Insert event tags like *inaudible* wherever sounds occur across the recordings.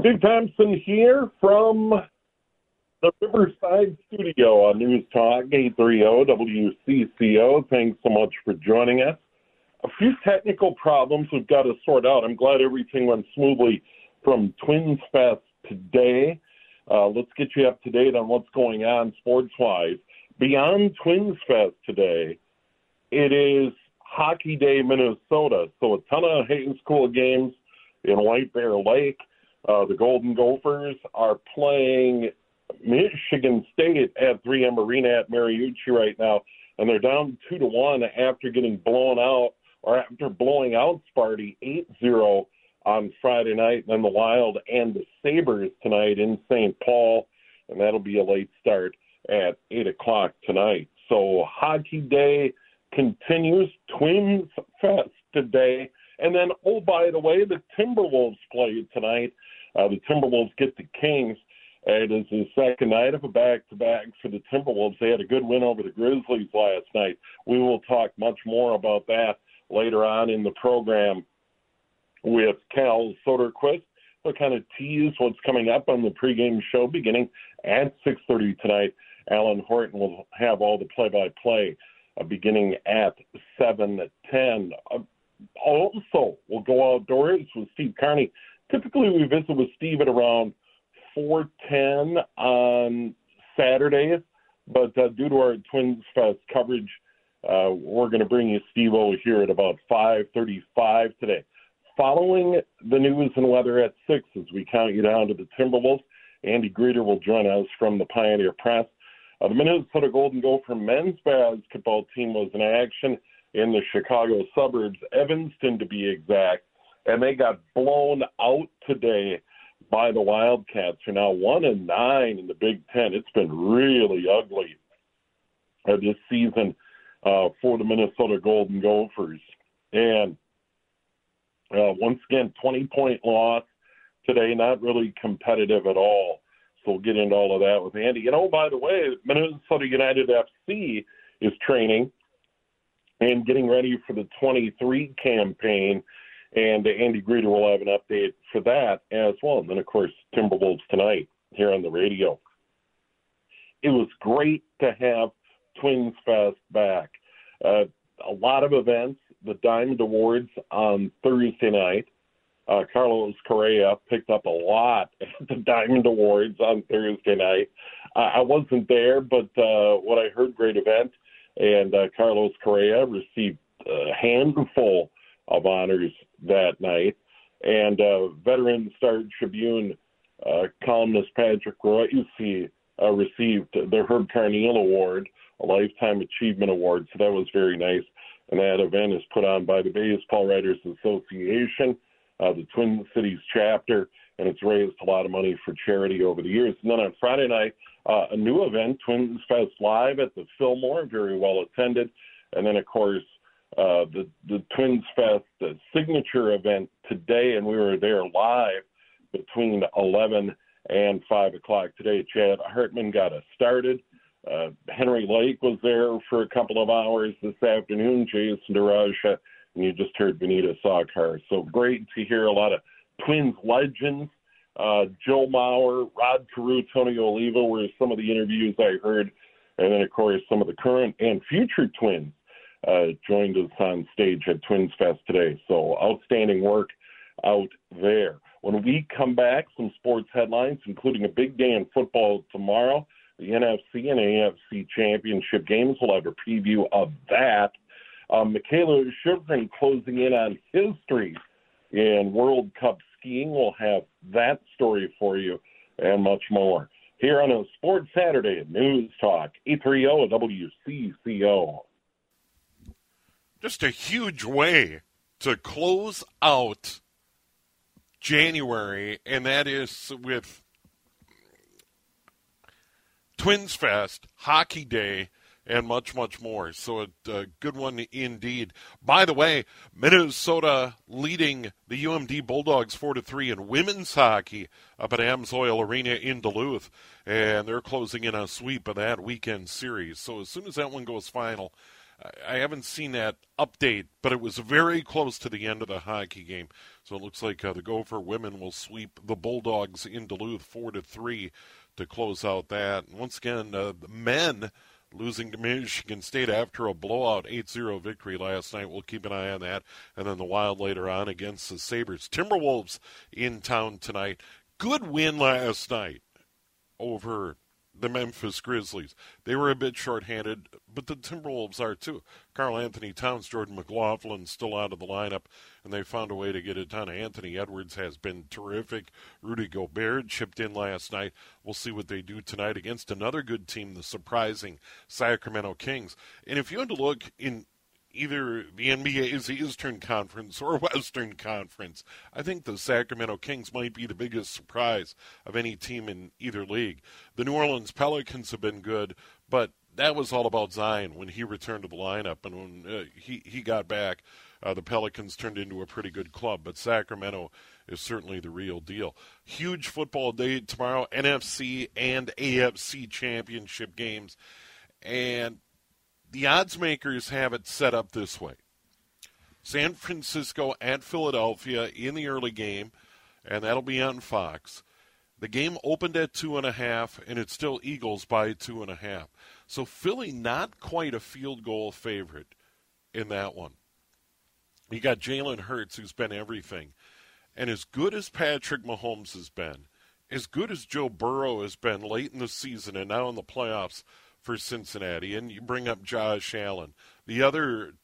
Steve Thompson here from the Riverside studio on News Talk 830 WCCO. Thanks so much for joining us. A few technical problems we've got to sort out. I'm glad everything went smoothly from Twins Fest today. Uh, let's get you up to date on what's going on sports wise. Beyond Twins Fest today, it is Hockey Day Minnesota. So a ton of high school games in White Bear Lake. Uh, the Golden Gophers are playing Michigan State at 3M Arena at Mariucci right now, and they're down two to one after getting blown out or after blowing out Sparty 8-0 on Friday night. And then the Wild and the Sabres tonight in St. Paul, and that'll be a late start at eight o'clock tonight. So Hockey Day continues. Twins Fest today. And then, oh, by the way, the Timberwolves play tonight uh, the Timberwolves get the Kings. It is the second night of a back to back for the Timberwolves. They had a good win over the Grizzlies last night. We will talk much more about that later on in the program with Cal Soderquist. We'll kind of tease what's coming up on the pregame show beginning at 6.30 tonight. Alan Horton will have all the play-by-play uh, beginning at 7.10. Uh, also, we'll go outdoors with Steve Carney typically we visit with Steve at around 4:10 on Saturdays, but uh, due to our Twins Fest coverage, uh, we're going to bring you Steve over here at about 5:35 today. Following the news and weather at six, as we count you down to the Timberwolves, Andy Greder will join us from the Pioneer Press. Uh, the Minnesota Golden Gopher men's basketball team was in action in the Chicago suburbs, Evanston to be exact and they got blown out today by the Wildcats. Are now one and nine in the Big Ten. It's been really ugly uh, this season uh, for the Minnesota Golden Gophers, and uh, once again, 20 point loss today. Not really competitive at all. So we'll get into all of that with Andy. You know, by the way, Minnesota United FC is training and getting ready for the 23 campaign and Andy Greder will have an update for that as well. And then, of course, Timberwolves tonight here on the radio. It was great to have Twins Fest back. Uh, a lot of events. The Diamond Awards on Thursday night. Uh, Carlos Correa picked up a lot *laughs* at the Diamond Awards on Thursday night. Uh, I wasn't there, but uh, what I heard, great event. And uh, Carlos Correa received a handful of honors that night. And uh, veteran Star Tribune uh, columnist Patrick Royce uh, received the Herb Carneal Award, a Lifetime Achievement Award. So that was very nice. And that event is put on by the Baseball Writers Association, uh, the Twin Cities chapter, and it's raised a lot of money for charity over the years. And then on Friday night, uh, a new event, Twins Fest Live at the Fillmore, very well attended. And then, of course, uh, the the Twins Fest the signature event today, and we were there live between 11 and 5 o'clock today. Chad Hartman got us started. Uh, Henry Lake was there for a couple of hours this afternoon. Jason DeRusha, and you just heard Vineeta Sawkar. So great to hear a lot of Twins legends. Uh, Joe Mauer, Rod Carew, Tony Oliva were some of the interviews I heard. And then, of course, some of the current and future Twins uh, joined us on stage at Twins Fest today. So outstanding work out there. When we come back, some sports headlines, including a big day in football tomorrow, the NFC and AFC championship games. We'll have a preview of that. Um, Mikaela Shiffrin closing in on history in World Cup skiing. We'll have that story for you and much more here on a Sports Saturday News Talk, 830 WCCO just a huge way to close out January, and that is with Twins Fest, Hockey Day, and much, much more. So a, a, good one indeed. By the way, Minnesota leading the UMD Bulldogs four to three in women's hockey up at Amsoil Arena in Duluth, and they're closing in a sweep of that weekend series. So as soon as that one goes final, I haven't seen that update, but it was very close to the end of the hockey game. So it looks like uh, the Gopher women will sweep the Bulldogs in Duluth four to three to close out that. And once again, uh, the men losing to Michigan State after a blowout 8-0 victory last night. We'll keep an eye on that. And then the Wild later on against the Sabres. Timberwolves in town tonight. Good win last night over the Memphis Grizzlies. They were a bit shorthanded, but the Timberwolves are too. Karl-Anthony Towns, Jordan McLaughlin still out of the lineup, and they found a way to get it done. Anthony Edwards has been terrific. Rudy Gobert chipped in last night. We'll see what they do tonight against another good team, the surprising Sacramento Kings. And if you had to look in either the NBA is the Eastern Conference or *laughs* Western Conference. I think the Sacramento Kings might be the biggest surprise of any team in either league. The New Orleans Pelicans have been good, but that was all about Zion when he returned to the lineup and when uh, he he got back. Uh, the Pelicans turned into a pretty good club, but Sacramento is certainly the real deal. Huge football day tomorrow, NFC and AFC championship games. And the odds makers have it set up this way San Francisco at Philadelphia in the early game, and that'll be on Fox. The game opened at two and a half, and it's still Eagles by two and a half. So Philly not quite a field goal favorite in that one. You got Jalen Hurts, who's been everything. And as good as Patrick Mahomes has been, as good as Joe Burrow has been late in the season and now in the playoffs, for Cincinnati. And you bring up Josh Allen. The other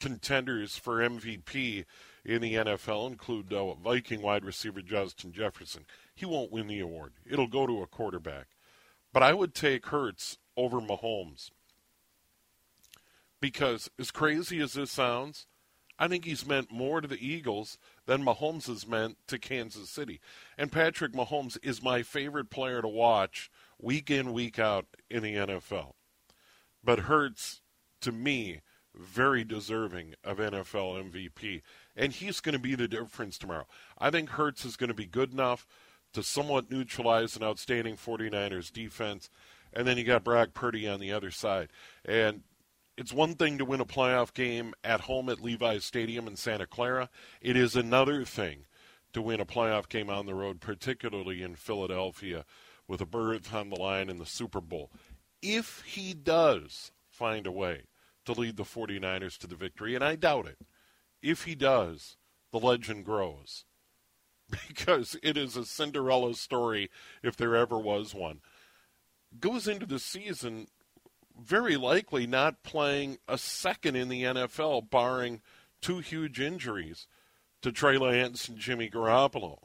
contenders for MVP in the NFL include uh, Viking wide receiver Justin Jefferson. He won't win the award, it'll go to a quarterback. But I would take Hurts over Mahomes. Because, as crazy as this sounds, I think he's meant more to the Eagles than Mahomes has meant to Kansas City. And Patrick Mahomes is my favorite player to watch week in, week out in the NFL. But Hurts, to me, very deserving of NFL MVP. And he's going to be the difference tomorrow. I think Hurts is going to be good enough to somewhat neutralize an outstanding 49ers defense. And then you got Brock Purdy on the other side. And it's one thing to win a playoff game at home at Levi's Stadium in Santa Clara. It is another thing to win a playoff game on the road, particularly in Philadelphia with a berth on the line in the Super Bowl. If he does find a way to lead the 49ers to the victory, and I doubt it, if he does, the legend grows. *laughs* Because it is a Cinderella story, if there ever was one. Goes into the season very likely not playing a second in the NFL, barring two huge injuries to Trey Lance and Jimmy Garoppolo.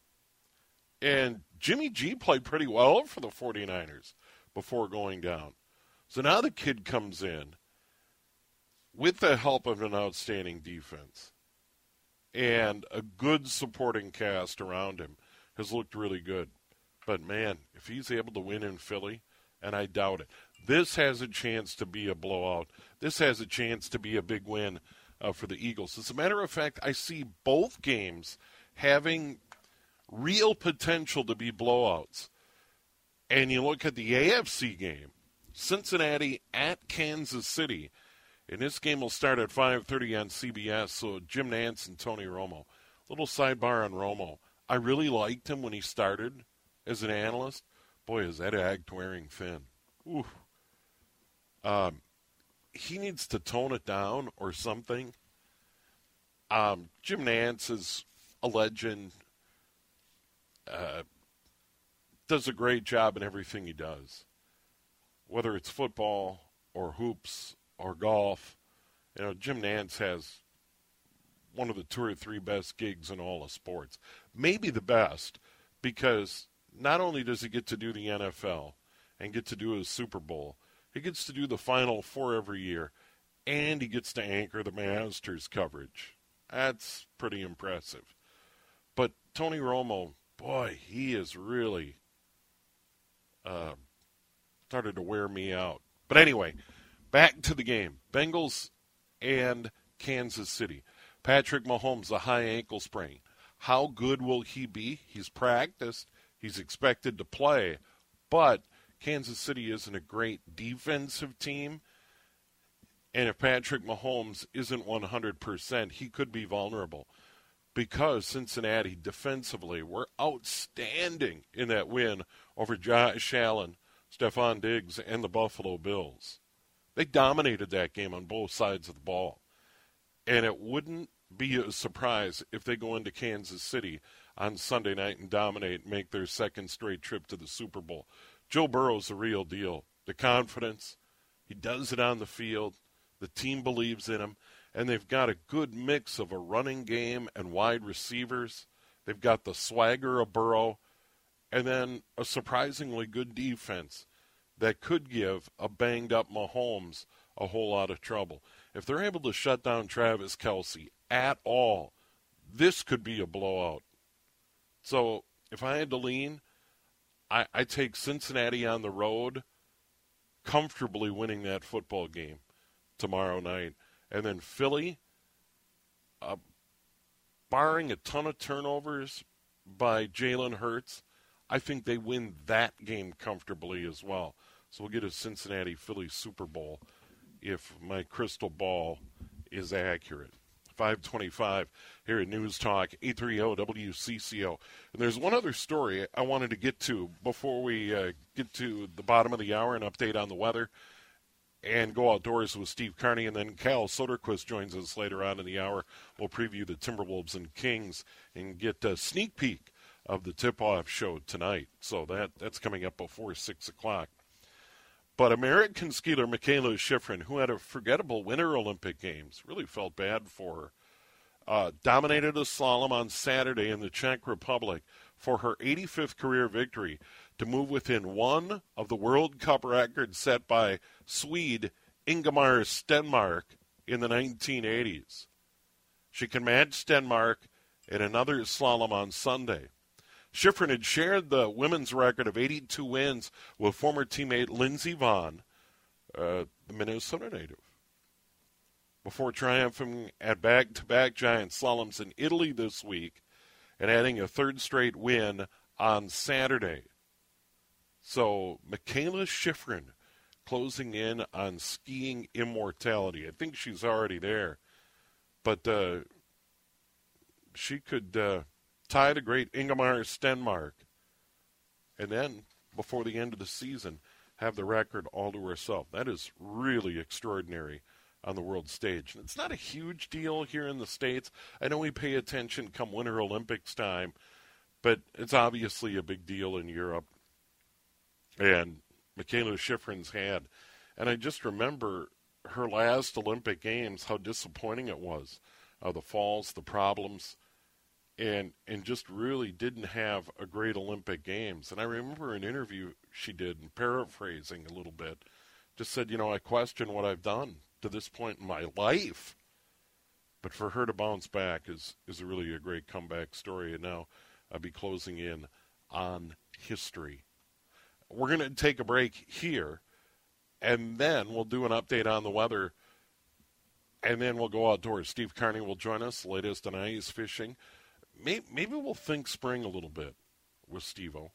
And Jimmy G played pretty well for the 49ers before going down. So now the kid comes in with the help of an outstanding defense and a good supporting cast around him has looked really good. But man, if he's able to win in Philly, and I doubt it, this has a chance to be a blowout. This has a chance to be a big win uh, for the Eagles. As a matter of fact, I see both games having real potential to be blowouts. And you look at the AFC game, Cincinnati at Kansas City, and this game will start at 5:30 on CBS. So Jim Nantz and Tony Romo. Little sidebar on Romo. I really liked him when he started as an analyst. Boy, is that act wearing thin. Ooh. Um, he needs to tone it down or something. Um, Jim Nantz is a legend. Uh, does a great job in everything he does, whether it's football or hoops or golf. You know, Jim Nantz has one of the two or three best gigs in all of sports, maybe the best, because not only does he get to do the NFL and get to do his Super Bowl, he gets to do the Final Four every year, and he gets to anchor the Masters coverage. That's pretty impressive. But Tony Romo, boy, he is really uh, started to wear me out. But anyway, back to the game. Bengals and Kansas City. Patrick Mahomes, a high ankle sprain. How good will he be? He's practiced. He's expected to play. But Kansas City isn't a great defensive team. And if Patrick Mahomes isn't 100%, he could be vulnerable because Cincinnati defensively were outstanding in that win over Josh Allen, Stefon Diggs, and the Buffalo Bills. They dominated that game on both sides of the ball. And it wouldn't be a surprise if they go into Kansas City on Sunday night and dominate and make their second straight trip to the Super Bowl. Joe Burrow's the real deal. The confidence, he does it on the field. The team believes in him, and they've got a good mix of a running game and wide receivers. They've got the swagger of Burrow, and then a surprisingly good defense that could give a banged up Mahomes a whole lot of trouble. If they're able to shut down Travis Kelce at all, this could be a blowout. So if I had to lean, I, I take Cincinnati on the road, comfortably winning that football game tomorrow night. And then Philly, uh, barring a ton of turnovers by Jalen Hurts, I think they win that game comfortably as well. So we'll get a Cincinnati Philly Super Bowl if my crystal ball is accurate. 525 here at News Talk 830 WCCO. And there's one other story I wanted to get to before we uh, get to the bottom of the hour and update on the weather and go outdoors with Steve Carney. And then Cal Soderquist joins us later on in the hour. We'll preview the Timberwolves and Kings and get a sneak peek of the tip-off show tonight. So that that's coming up before 6 o'clock. But American skier Mikaela Shiffrin, who had a forgettable Winter Olympic Games, really felt bad for her. Uh, dominated a slalom on Saturday in the Czech Republic for her 85th career victory to move within one of the World Cup records set by Swede Ingemar Stenmark in the 1980s. She can match Stenmark in another slalom on Sunday. Shiffrin had shared the women's record of 82 wins with former teammate Lindsey Vonn, uh, the Minnesota native. Before triumphing at back to back giant slaloms in Italy this week and adding a third straight win on Saturday. So, Mikaela Shiffrin closing in on skiing immortality. I think she's already there. But uh, she could. Uh, tie the great Ingemar Stenmark, and then before the end of the season, have the record all to herself. That is really extraordinary on the world stage. And it's not a huge deal here in the States. I know we pay attention come Winter Olympics time, but it's obviously a big deal in Europe. And Mikaela Shiffrin's had. And I just remember her last Olympic Games, how disappointing it was. Uh, the falls, the problems and and just really didn't have a great Olympic Games. And I remember an interview she did, and paraphrasing a little bit, just said, you know, I question what I've done to this point in my life. But for her to bounce back is is really a great comeback story. And now I'll be closing in on history. We're going to take a break here, and then we'll do an update on the weather, and then we'll go outdoors. Steve Carney will join us, latest on ice fishing maybe, we'll think spring a little bit with Stevo.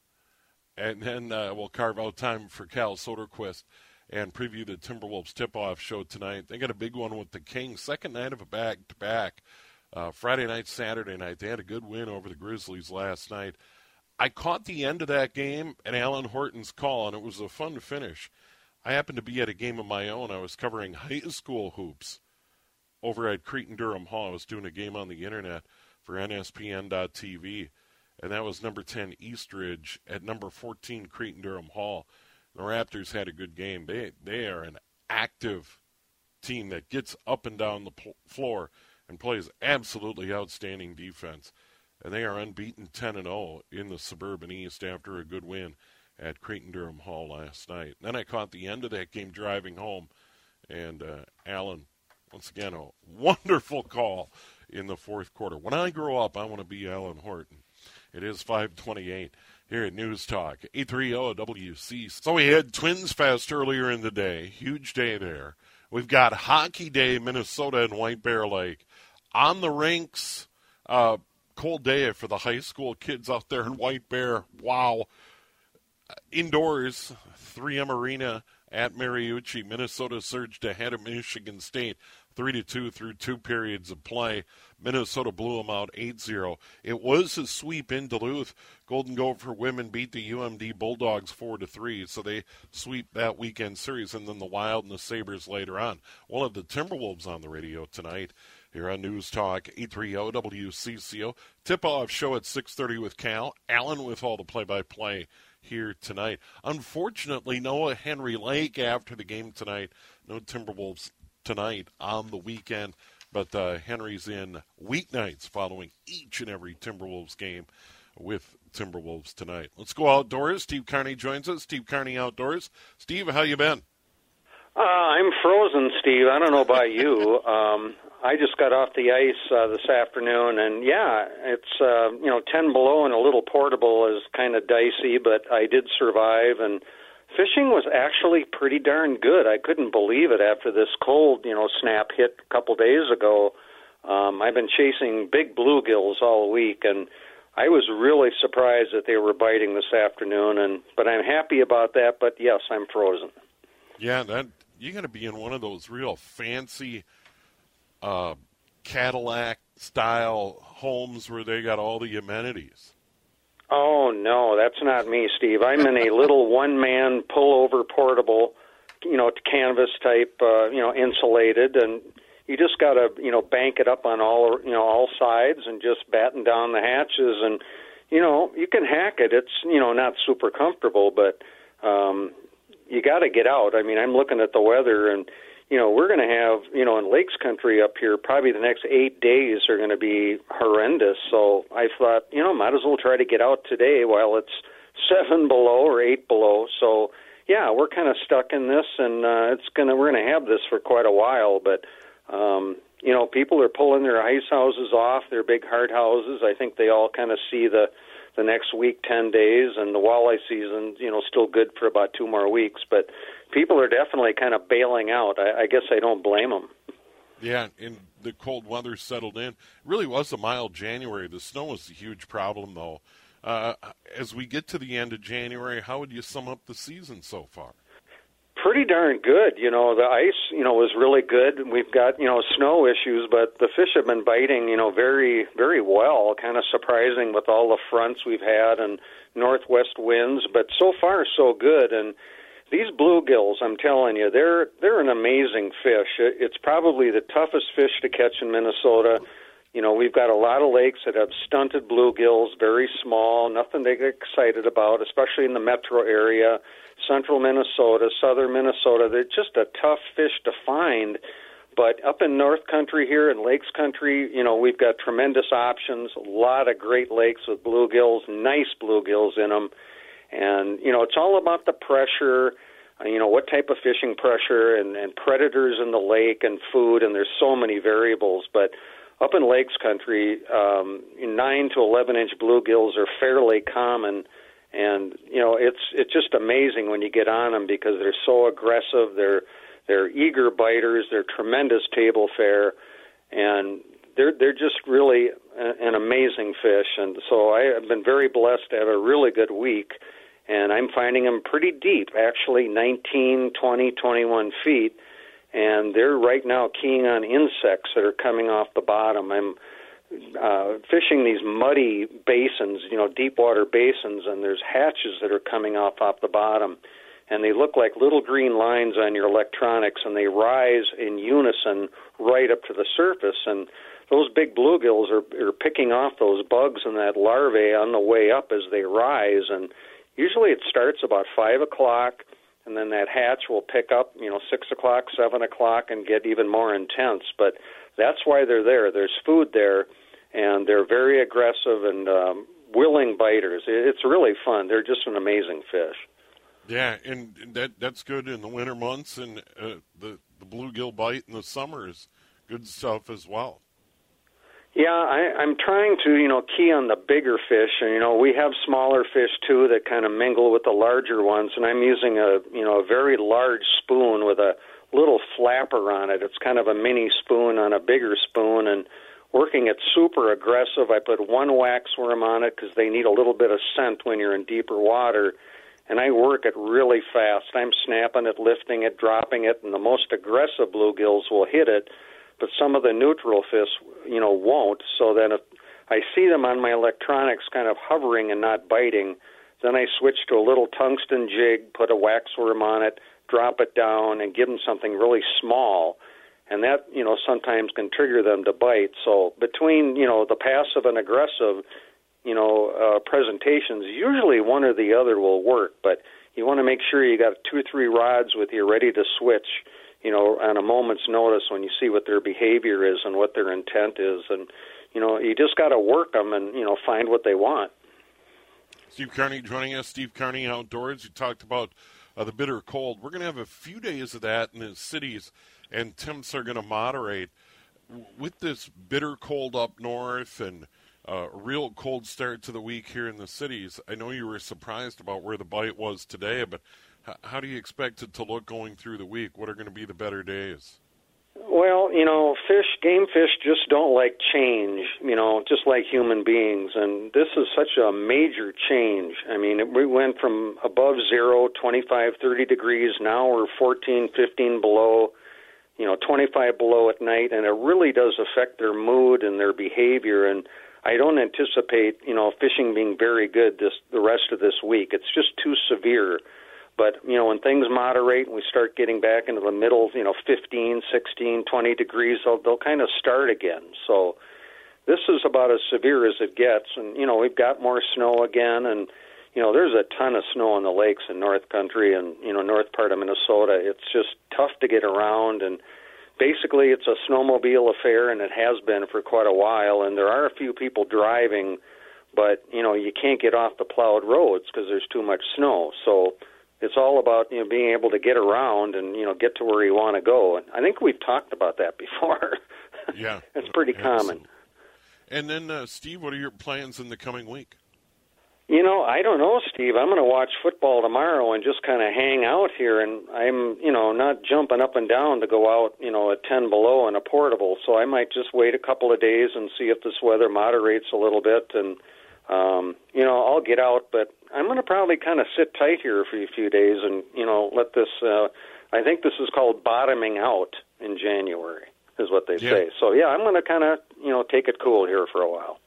And then uh, we'll carve out time for Cal Soderquist and preview the Timberwolves tip-off show tonight. They got a big one with the Kings, second night of a back-to-back. Uh, Friday night, Saturday night. They had a good win over the Grizzlies last night. I caught the end of that game and Alan Horton's call, and it was a fun finish. I happened to be at a game of my own. I was covering high school hoops over at Cretin Derham Hall. I was doing a game on the internet for NSPN.TV. And that was number 10 East Ridge at number 14 Cretin Derham Hall. The Raptors had a good game. They they are an active team that gets up and down the pl- floor and plays absolutely outstanding defense. And they are unbeaten 10 and 0 in the Suburban East after a good win at Cretin Derham Hall last night. Then I caught the end of that game driving home, and uh, Alan, once again, a wonderful call in the fourth quarter. When I grow up, I want to be Alan Horton. It is 528 here at News Talk, 830 WC. So we had Twins Fest earlier in the day. Huge day there. We've got Hockey Day, Minnesota and White Bear Lake. On the rinks, uh, cold day for the high school kids out there in White Bear. Wow. Indoors, 3M Arena at Mariucci. Minnesota surged ahead of Michigan State three to two through two periods of play. Minnesota blew them out 8-0. It was a sweep in Duluth. Golden Gopher women beat the UMD Bulldogs 4 to 3, so they sweep that weekend series and then the Wild and the Sabres later on. We'll have the Timberwolves on the radio tonight here on News Talk 830 WCCO. Tip-off show at 6:30 with Cal. Alan with all the play-by-play here tonight. Unfortunately, Noah Henry Lake after the game tonight. No Timberwolves tonight on the weekend. But uh, Henry's in weeknights following each and every Timberwolves game with Timberwolves tonight. Let's go outdoors. Steve Carney joins us. Steve Carney outdoors. Steve, how you been? Uh, I'm frozen, Steve. I don't know about you. *laughs* Um, I just got off the ice uh, this afternoon, and yeah, it's uh, you know ten below and a little portable is kind of dicey, but I did survive and fishing was actually pretty darn good. I couldn't believe it after this cold, you know, snap hit a couple days ago. Um, I've been chasing big bluegills all week, and I was really surprised that they were biting this afternoon. And but I'm happy about that. But yes, I'm frozen. Yeah, that you got to be in one of those real fancy uh, Cadillac style homes where they got all the amenities. Oh no, that's not me, Steve. I'm in a *laughs* little one-man pullover portable, you know, canvas type, uh, you know, insulated, and you just got to, you know, bank it up on all, you know, all sides and just batten down the hatches, and you know, you can hack it. It's, you know, not super comfortable, but um, you got to get out. I mean, I'm looking at the weather and you know, we're going to have, you know, in Lakes Country up here, probably the next eight days are going to be horrendous. So I thought, you know, might as well try to get out today while it's seven below or eight below. So yeah, we're kind of stuck in this, and uh, it's gonna we're gonna have this for quite a while. But um, you know, people are pulling their ice houses off, their big hard houses. I think they all kind of see the the next week, ten days, and the walleye season, you know, still good for about two more weeks. But people are definitely kind of bailing out. I, I guess I don't blame them. Yeah, and the cold weather settled in. It really was a mild January. The snow was a huge problem, though. Uh, as we get to the end of January, how would you sum up the season so far? Pretty darn good. You know, the ice, you know, was really good. We've got, you know, snow issues, but the fish have been biting, you know, very, very well. Kind of surprising with all the fronts we've had and northwest winds, but so far so good. And these bluegills, I'm telling you, they're they're an amazing fish. It's probably the toughest fish to catch in Minnesota. You know, we've got a lot of lakes that have stunted bluegills, very small, nothing to get excited about, especially in the metro area, central Minnesota, southern Minnesota. They're just a tough fish to find. But up in North Country here in Lakes Country, you know, we've got tremendous options, a lot of great lakes with bluegills, nice bluegills in them. And, you know, it's all about the pressure, uh, you know, what type of fishing pressure and, and predators in the lake and food, and there's so many variables. But up in Lakes Country, um, 9 to 11 inch bluegills are fairly common. And, you know, it's, it's just amazing when you get on them because they're so aggressive. They're, they're eager biters. They're tremendous table fare, and they're they're just really an amazing fish. And so I have been very blessed to have a really good week, and I'm finding them pretty deep, actually 19, 20, 21 feet, and they're right now keying on insects that are coming off the bottom. I'm uh, fishing these muddy basins, you know, deep water basins, and there's hatches that are coming off off the bottom and they look like little green lines on your electronics, and they rise in unison right up to the surface. And those big bluegills are, are picking off those bugs and that larvae on the way up as they rise. And usually it starts about five o'clock, and then that hatch will pick up, you know, six o'clock, seven o'clock, and get even more intense. But that's why they're there. There's food there, and they're very aggressive and um, willing biters. It's really fun. They're just an amazing fish. Yeah, and that that's good in the winter months, and uh, the the bluegill bite in the summer is good stuff as well. Yeah, I, I'm trying to you know key on the bigger fish, and you know we have smaller fish too that kind of mingle with the larger ones, and I'm using a you know a very large spoon with a little flapper on it. It's kind of a mini spoon on a bigger spoon, and working it super aggressive. I put one waxworm on it because they need a little bit of scent when you're in deeper water and I work it really fast. I'm snapping it, lifting it, dropping it, and the most aggressive bluegills will hit it, but some of the neutral fish, you know, won't. So then if I see them on my electronics kind of hovering and not biting, then I switch to a little tungsten jig, put a waxworm on it, drop it down, and give them something really small. And that, you know, sometimes can trigger them to bite. So between, you know, the passive and aggressive, you know, uh, presentations, usually one or the other will work, but you want to make sure you got two three rods with you ready to switch, you know, on a moment's notice when you see what their behavior is and what their intent is. And, you know, you just got to work them and, you know, find what they want. Steve Carney joining us. Steve Carney Outdoors. You talked about uh, the bitter cold. We're going to have a few days of that in the cities, and temps are going to moderate. With this bitter cold up north and – a real cold start to the week here in the cities. I know you were surprised about where the bite was today, but how do you expect it to look going through the week? What are going to be the better days? Well, you know, fish, game fish just don't like change, you know, just like human beings. And this is such a major change. I mean, it, we went from above zero, 25, 30 degrees. Now we're 14, 15 below, you know, 25 below at night. And it really does affect their mood and their behavior. And I don't anticipate, you know, fishing being very good this the rest of this week. It's just too severe. But, you know, when things moderate and we start getting back into the middle, you know, 15, 16, 20 degrees, they'll, they'll kind of start again. So this is about as severe as it gets. And, you know, we've got more snow again. And, you know, there's a ton of snow on the lakes in North Country and, you know, north part of Minnesota. It's just tough to get around. And, basically it's a snowmobile affair and it has been for quite a while and there are a few people driving but you know you can't get off the plowed roads because there's too much snow so it's all about you know being able to get around and you know get to where you want to go. And i think we've talked about that before. *laughs* Yeah. It's pretty common. And then uh, steve what are your plans in the coming week? You know, I don't know, Steve. I'm going to watch football tomorrow and just kind of hang out here, and I'm, you know, not jumping up and down to go out, you know, at 10 below in a portable. So I might just wait a couple of days and see if this weather moderates a little bit, and, um, you know, I'll get out. But I'm going to probably kind of sit tight here for a few days and, you know, let this. Uh, I think this is called bottoming out in January, is what they yeah. say. So yeah, I'm going to kind of, you know, take it cool here for a while.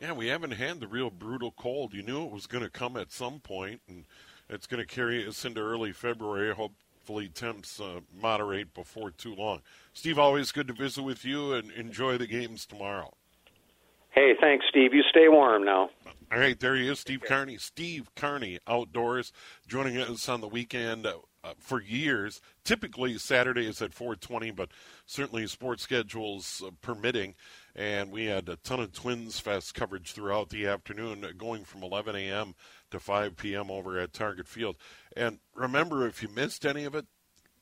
Yeah, we haven't had the real brutal cold. You knew it was going to come at some point, and it's going to carry us into early February. Hopefully, temps uh, moderate before too long. Steve, always good to visit with you, and enjoy the games tomorrow. Hey, thanks, Steve. You stay warm now. All right, there he is, Steve Carney. Steve Carney, outdoors, joining us on the weekend uh, for years. Typically Saturdays at 4:20, but certainly sports schedules uh, permitting. And we had a ton of Twins Fest coverage throughout the afternoon, going from 11 a.m. to 5 p.m. over at Target Field. And remember, if you missed any of it,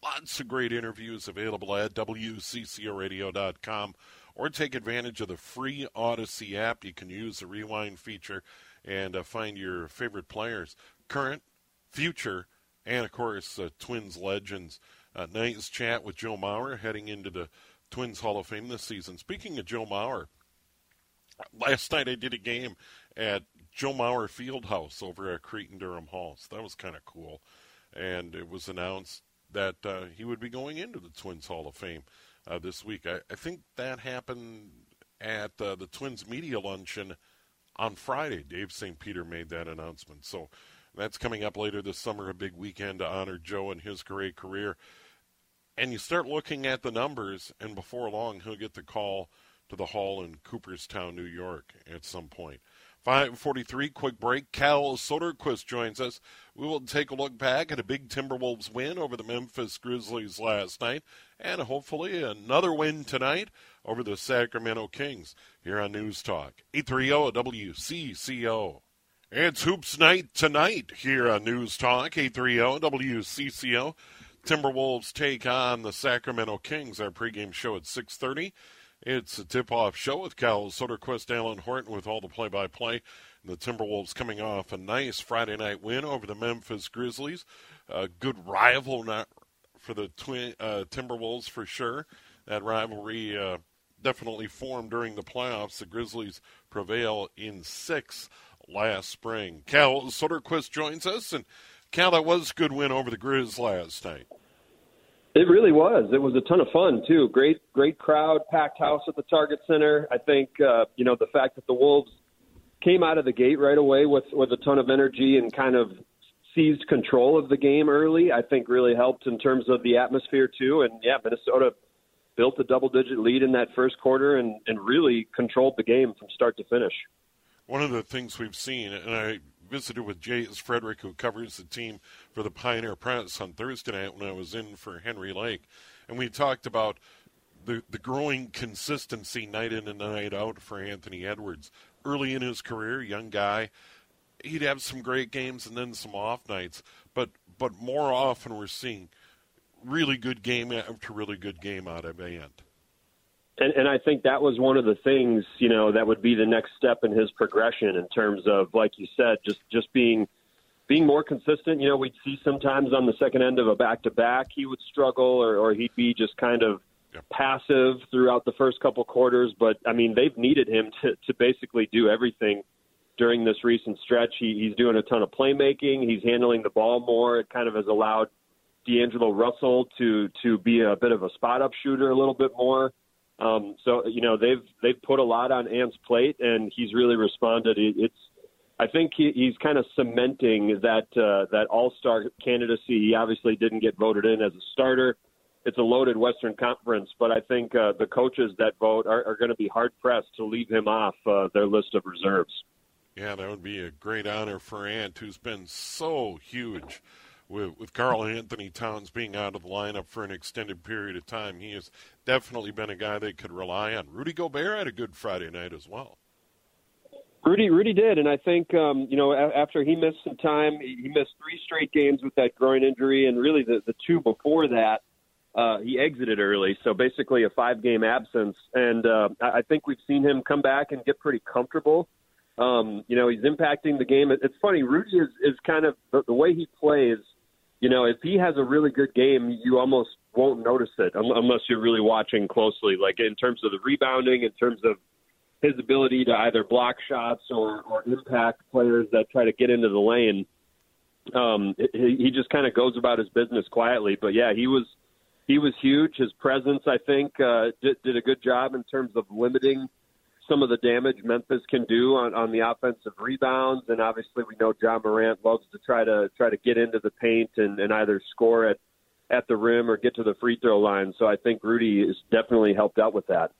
lots of great interviews available at WCCORadio.com or take advantage of the free Audacy app. You can use the rewind feature and uh, find your favorite players, current, future, and of course, uh, Twins legends. Uh, nice chat with Joe Mauer heading into the Twins Hall of Fame this season. Speaking of Joe Mauer, last night I did a game at Joe Mauer Fieldhouse over at Cretin Derham Hall. So that was kind of cool. And it was announced that uh, he would be going into the Twins Hall of Fame uh, this week. I, I, think that happened at uh, the Twins media luncheon on Friday. Dave St. Peter made that announcement. So that's coming up later this summer, a big weekend to honor Joe and his great career. And you start looking at the numbers, and before long, he'll get the call to the hall in Cooperstown, New York at some point. 543, quick break. Cal Soderquist joins us. We will take a look back at a big Timberwolves win over the Memphis Grizzlies last night, and hopefully another win tonight over the Sacramento Kings here on News Talk. 830 WCCO. It's Hoops Night tonight here on News Talk. 830 WCCO. Timberwolves take on the Sacramento Kings. Our pregame show at 630. It's a tip-off show with Cal Soderquist, Alan Horton with all the play-by-play. The Timberwolves coming off a nice Friday night win over the Memphis Grizzlies. A good rival not for the twin, uh, Timberwolves for sure. That rivalry uh, definitely formed during the playoffs. The Grizzlies prevail in six last spring. Cal Soderquist joins us, and Cal, that was a good win over the Grizz last night. It really was. It was a ton of fun too. Great, great crowd, packed house at the Target Center. I think uh, you know the fact that the Wolves came out of the gate right away with with a ton of energy and kind of seized control of the game early. I think really helped in terms of the atmosphere too. And yeah, Minnesota built a double digit lead in that first quarter and and really controlled the game from start to finish. One of the things we've seen, and I visited with Jace Frederick, who covers the team for the Pioneer Press on Thursday night when I was in for Henry Lake, and we talked about the the growing consistency night in and night out for Anthony Edwards. Early in his career, young guy, he'd have some great games and then some off nights, but but more often we're seeing really good game after really good game out of Ant. And, and I think that was one of the things, you know, that would be the next step in his progression in terms of, like you said, just just being being more consistent. You know, we'd see sometimes on the second end of a back to back he would struggle, or, or he'd be just kind of yep. passive throughout the first couple quarters. But I mean, they've needed him to to basically do everything during this recent stretch. He, he's doing a ton of playmaking. He's handling the ball more. It kind of has allowed D'Angelo Russell to to be a bit of a spot up shooter a little bit more. Um, so you know they've they've put a lot on Ant's plate, and he's really responded. It, It's I think he, he's kind of cementing that uh, that All Star candidacy. He obviously didn't get voted in as a starter. It's a loaded Western Conference, but I think uh, the coaches that vote are, are going to be hard pressed to leave him off uh, their list of reserves. Yeah, that would be a great honor for Ant, who's been so huge with, with Karl-Anthony Towns being out of the lineup for an extended period of time, he has definitely been a guy they could rely on. Rudy Gobert had a good Friday night as well. Rudy, Rudy did, and I think um, you know after he missed some time, he missed three straight games with that groin injury, and really the the two before that, uh, he exited early. So basically a five game absence, and uh, I think we've seen him come back and get pretty comfortable. Um, you know, he's impacting the game. It's funny, Rudy is is kind of the, the way he plays you know, if he has a really good game, you almost won't notice it unless you're really watching closely. Like in terms of the rebounding, in terms of his ability to either block shots or, or impact players that try to get into the lane. Um, he, he just kind of goes about his business quietly. But yeah, he was he was huge. His presence, I think, uh, did, did a good job in terms of limiting some of the damage Memphis can do on, on the offensive rebounds, and obviously we know Ja Morant loves to try to try to get into the paint and, and either score at at the rim or get to the free throw line. So I think Rudy has definitely helped out with that.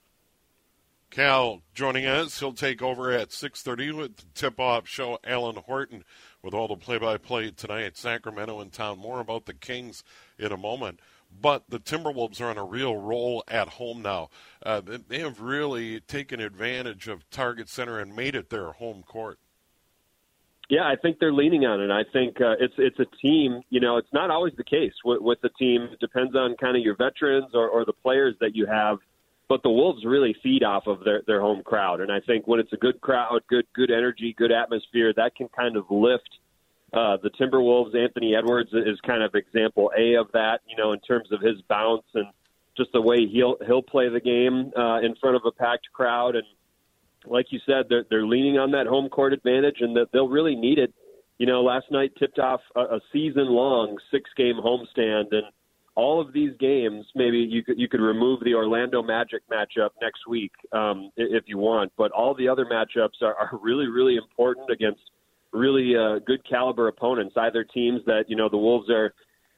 Cal joining us. He'll take over at 6.30 with the tip-off show. Alan Horton with all the play-by-play tonight. Sacramento and Town. More about the Kings in a moment. But the Timberwolves are on a real roll at home now. Uh, they have really taken advantage of Target Center and made it their home court. Yeah, I think they're leaning on it. I think uh, it's it's a team. You know, it's not always the case with, with the team. It depends on kind of your veterans or, or the players that you have but the Wolves really feed off of their their home crowd, and I think when it's a good crowd, good good energy, good atmosphere, that can kind of lift uh, the Timberwolves. Anthony Edwards is kind of example A of that, you know, in terms of his bounce and just the way he'll he'll play the game uh, in front of a packed crowd, and like you said, they're they're leaning on that home court advantage, and that they'll really need it. You know, last night tipped off a, a season long six game homestand, and all of these games, maybe you could you could remove the Orlando Magic matchup next week um, if you want, but all the other matchups are, are really really important against really uh, good caliber opponents, either teams that you know the Wolves are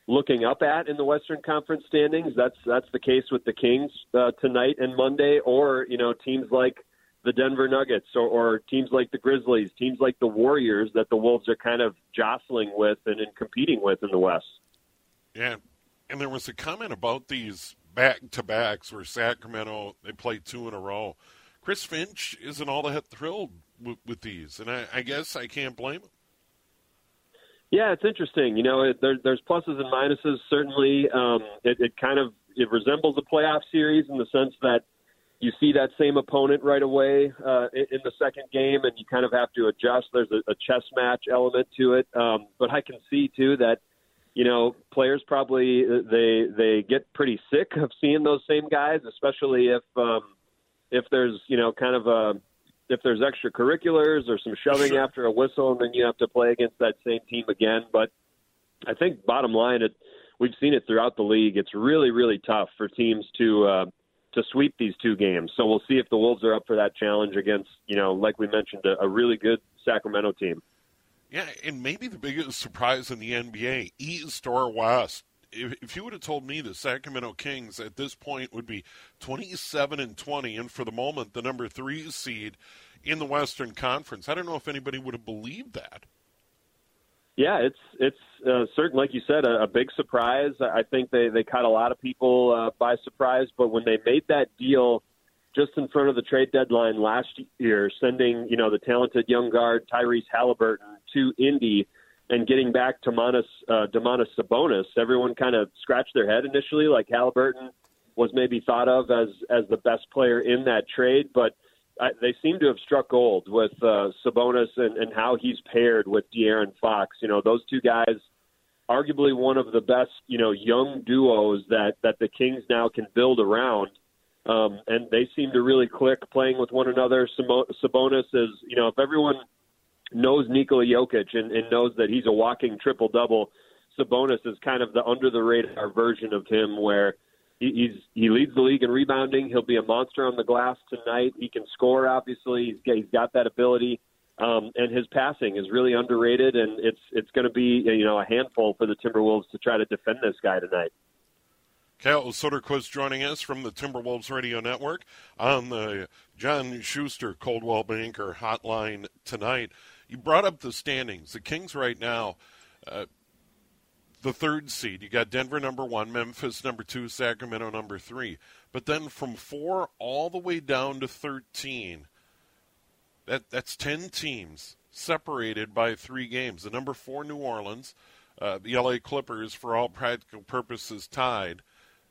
looking up at in the Western Conference standings. That's that's the case with the Kings uh, tonight and Monday, or you know teams like the Denver Nuggets or, or teams like the Grizzlies, teams like the Warriors that the Wolves are kind of jostling with and, and competing with in the West. Yeah, and there was a comment about these back to backs where Sacramento they played two in a row. Chris Finch isn't all that thrilled with, with these, and I, I, guess I can't blame him. Yeah, it's interesting. You know, it, there, there's pluses and minuses. Certainly, um, it, it kind of it resembles a playoff series in the sense that you see that same opponent right away uh, in, in the second game, and you kind of have to adjust. There's a, a chess match element to it, um, but I can see too that you know, players probably uh, they they get pretty sick of seeing those same guys, especially if um, if there's you know kind of a if there's extracurriculars or some shoving sure. after a whistle, and then you have to play against that same team again. But I think bottom line, it we've seen it throughout the league. It's really really tough for teams to uh, to sweep these two games. So we'll see if the Wolves are up for that challenge against you know like we mentioned a, a really good Sacramento team. Yeah, and maybe the biggest surprise in the NBA, East or West. If, if you would have told me the Sacramento Kings at this point would be 27 and 20, and for the moment the number three seed in the Western Conference, I don't know if anybody would have believed that. Yeah, it's it's uh, certain, like you said, a, a big surprise. I think they they caught a lot of people uh, by surprise, but when they made that deal just in front of the trade deadline last year, sending you know the talented young guard Tyrese Halliburton to Indy and getting back to Domantas, uh, Domantas Sabonis, everyone kind of scratched their head initially, like Halliburton was maybe thought of as as the best player in that trade, but I, they seem to have struck gold with uh, Sabonis and, and how he's paired with De'Aaron Fox. You know, those two guys, arguably one of the best, you know, young duos that that the Kings now can build around. Um, and they seem to really click playing with one another. Sabonis is, you know, if everyone knows Nikola Jokic and, and knows that he's a walking triple double. Sabonis is kind of the under the radar version of him, where he, he's he leads the league in rebounding. He'll be a monster on the glass tonight. He can score. Obviously, he's got, he's got that ability, um, and his passing is really underrated. And it's it's going to be you know a handful for the Timberwolves to try to defend this guy tonight. Cal Soderquist joining us from the Timberwolves Radio Network on the John Schuster Coldwell Banker Hotline tonight. You brought up the standings. The Kings right now, uh, the third seed. You got Denver number one, Memphis number two, Sacramento number three. But then from four all the way down to thirteen, that that's ten teams separated by three games. The number four New Orleans, uh, the LA Clippers, for all practical purposes, tied